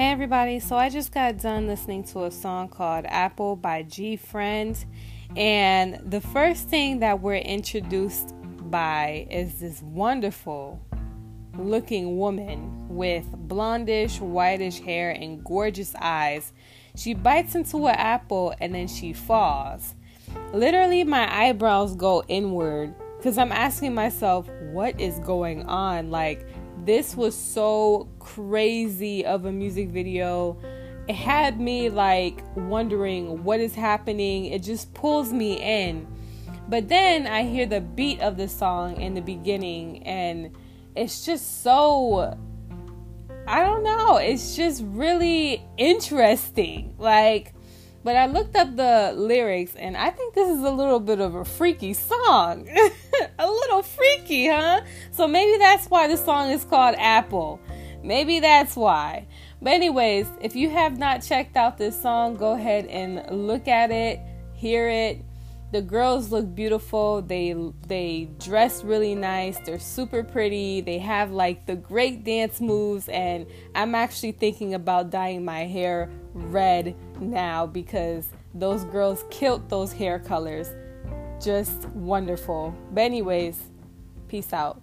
Hey everybody, so I just got done listening to a song called Apple by Gfriend, and the first thing that we're introduced by is this wonderful looking woman with blondish, whitish hair and gorgeous eyes. She bites into an apple and then she falls. Literally, my eyebrows go inward because I'm asking myself, what is going on? Like, this was so crazy of a music video. It had me like wondering what is happening. It just pulls me in. But then I hear the beat of the song in the beginning and it's just so I don't know, it's just really interesting. Like but I looked up the lyrics and I think this is a little bit of a freaky song. a little freaky, huh? So maybe that's why the song is called Apple. Maybe that's why. But, anyways, if you have not checked out this song, go ahead and look at it, hear it. The girls look beautiful. They they dress really nice. They're super pretty. They have like the great dance moves and I'm actually thinking about dyeing my hair red now because those girls killed those hair colors. Just wonderful. But anyways, peace out.